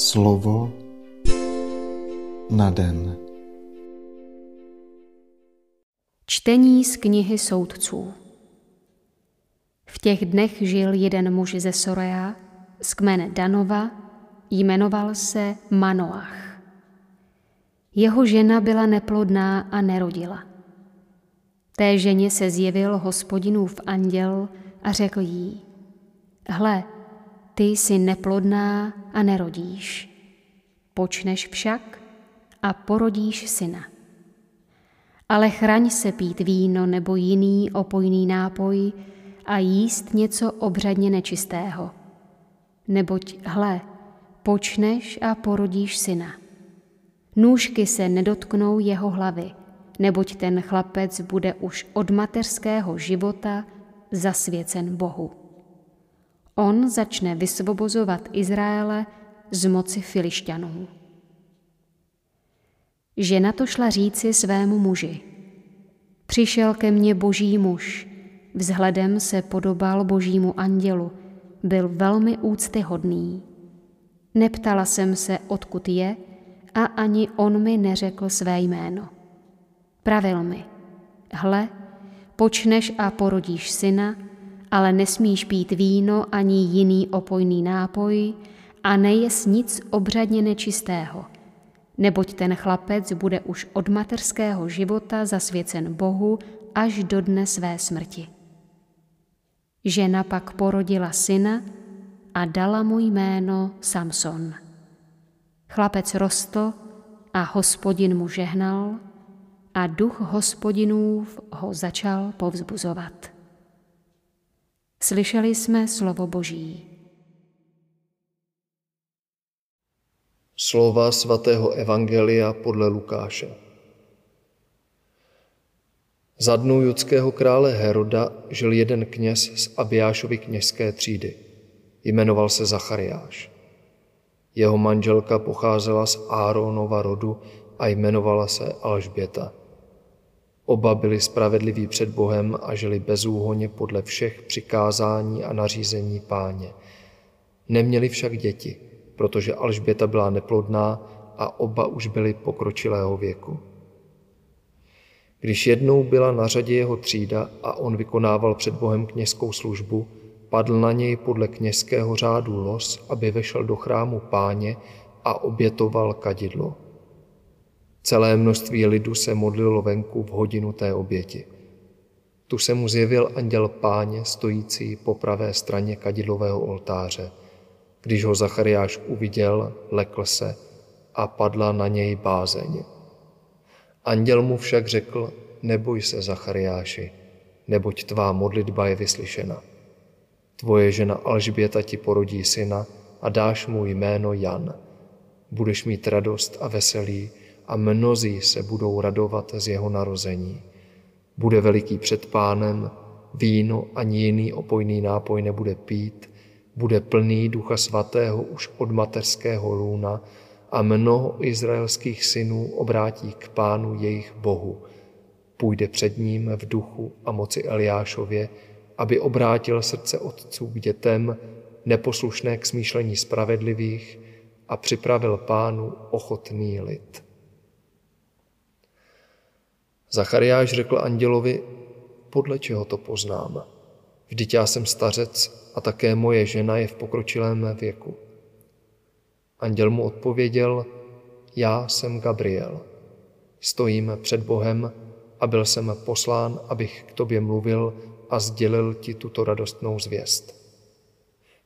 Slovo na den. Čtení z knihy soudců. V těch dnech žil jeden muž ze Sorea z kmene Danova, jmenoval se Manoach. Jeho žena byla neplodná a nerodila. Té ženě se zjevil hospodinův anděl a řekl jí, hle, ty jsi neplodná a nerodíš. Počneš však a porodíš syna. Ale chraň se pít víno nebo jiný opojný nápoj a jíst něco obřadně nečistého. Neboť, hle, počneš a porodíš syna. Nůžky se nedotknou jeho hlavy, neboť ten chlapec bude už od mateřského života zasvěcen Bohu. On začne vysvobozovat Izraele z moci filišťanů. Žena to šla říci svému muži. Přišel ke mně boží muž, vzhledem se podobal božímu andělu, byl velmi úctyhodný. Neptala jsem se, odkud je, a ani on mi neřekl své jméno. Pravil mi, hle, počneš a porodíš syna, ale nesmíš pít víno ani jiný opojný nápoj a nejes nic obřadně nečistého, neboť ten chlapec bude už od materského života zasvěcen Bohu až do dne své smrti. Žena pak porodila syna a dala mu jméno Samson. Chlapec rostl a hospodin mu žehnal a duch hospodinův ho začal povzbuzovat. Slyšeli jsme slovo Boží. Slova svatého Evangelia podle Lukáše. Za dnů judského krále Heroda žil jeden kněz z Abiášovy kněžské třídy. Jmenoval se Zachariáš. Jeho manželka pocházela z Áronova rodu a jmenovala se Alžběta. Oba byli spravedliví před Bohem a žili bezúhoně podle všech přikázání a nařízení páně. Neměli však děti, protože Alžběta byla neplodná a oba už byli pokročilého věku. Když jednou byla na řadě jeho třída a on vykonával před Bohem kněžskou službu, padl na něj podle kněžského řádu los, aby vešel do chrámu páně a obětoval kadidlo. Celé množství lidu se modlilo venku v hodinu té oběti. Tu se mu zjevil anděl páně stojící po pravé straně kadidlového oltáře. Když ho Zachariáš uviděl, lekl se a padla na něj bázeň. Anděl mu však řekl, neboj se, Zachariáši, neboť tvá modlitba je vyslyšena. Tvoje žena Alžběta ti porodí syna a dáš mu jméno Jan. Budeš mít radost a veselí a mnozí se budou radovat z jeho narození. Bude veliký před pánem, víno ani jiný opojný nápoj nebude pít, bude plný ducha svatého už od mateřského lůna a mnoho izraelských synů obrátí k pánu jejich bohu. Půjde před ním v duchu a moci Eliášově, aby obrátil srdce otců k dětem, neposlušné k smýšlení spravedlivých a připravil pánu ochotný lid. Zachariáš řekl andělovi, podle čeho to poznám? Vždyť já jsem stařec a také moje žena je v pokročilém věku. Anděl mu odpověděl, já jsem Gabriel. Stojím před Bohem a byl jsem poslán, abych k tobě mluvil a sdělil ti tuto radostnou zvěst.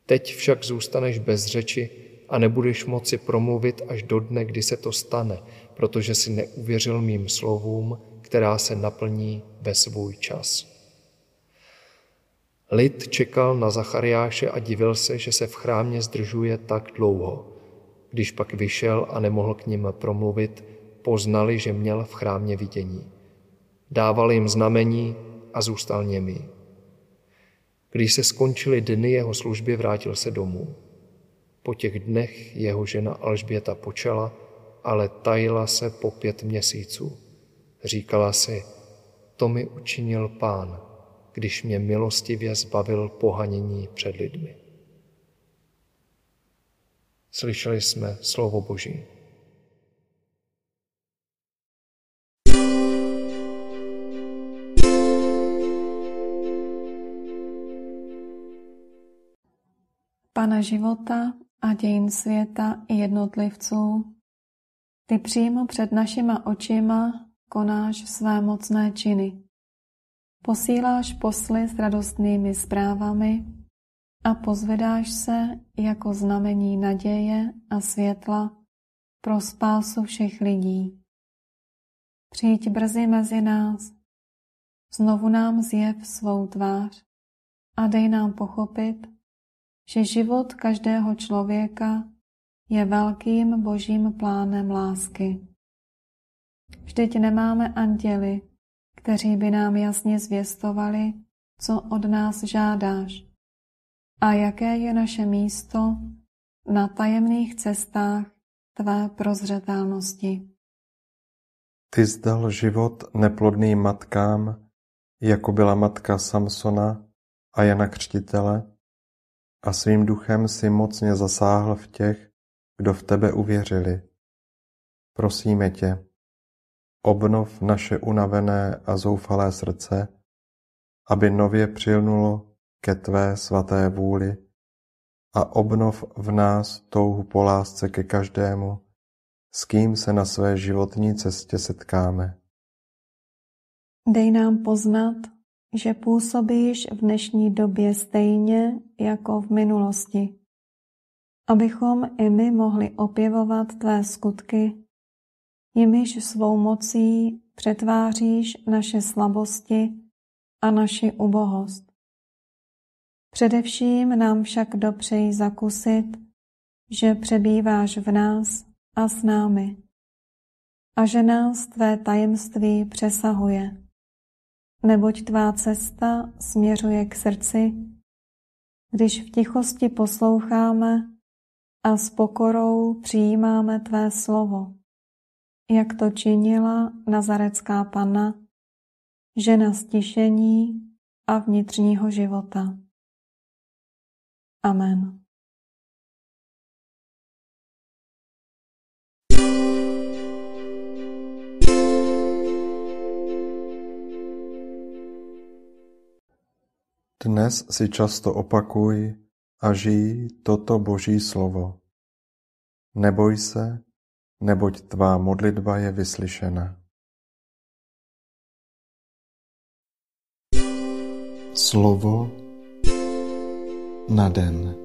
Teď však zůstaneš bez řeči a nebudeš moci promluvit až do dne, kdy se to stane, protože si neuvěřil mým slovům, která se naplní ve svůj čas. Lid čekal na Zachariáše a divil se, že se v chrámě zdržuje tak dlouho. Když pak vyšel a nemohl k ním promluvit, poznali, že měl v chrámě vidění. Dával jim znamení a zůstal němý. Když se skončily dny jeho služby, vrátil se domů. Po těch dnech jeho žena Alžběta počala, ale tajila se po pět měsíců. Říkala si, to mi učinil pán, když mě milostivě zbavil pohanění před lidmi. Slyšeli jsme slovo Boží. Pana života a dějin světa i jednotlivců, ty přímo před našima očima konáš své mocné činy. Posíláš posly s radostnými zprávami a pozvedáš se jako znamení naděje a světla pro spásu všech lidí. Přijď brzy mezi nás, znovu nám zjev svou tvář a dej nám pochopit, že život každého člověka je velkým božím plánem lásky. Vždyť nemáme anděli, kteří by nám jasně zvěstovali, co od nás žádáš a jaké je naše místo na tajemných cestách tvé prozřetelnosti. Ty zdal život neplodným matkám, jako byla matka Samsona a Jana Křtitele, a svým duchem si mocně zasáhl v těch, kdo v tebe uvěřili. Prosíme tě, obnov naše unavené a zoufalé srdce, aby nově přilnulo ke tvé svaté vůli a obnov v nás touhu po lásce ke každému, s kým se na své životní cestě setkáme. Dej nám poznat, že působíš v dnešní době stejně jako v minulosti, abychom i my mohli opěvovat tvé skutky, jimiž svou mocí přetváříš naše slabosti a naši ubohost. Především nám však dopřeji zakusit, že přebýváš v nás a s námi a že nás tvé tajemství přesahuje neboť tvá cesta směřuje k srdci, když v tichosti posloucháme a s pokorou přijímáme tvé slovo, jak to činila nazarecká panna, žena stišení a vnitřního života. Amen. Dnes si často opakuj a žij toto Boží slovo. Neboj se, neboť tvá modlitba je vyslyšena. Slovo na den.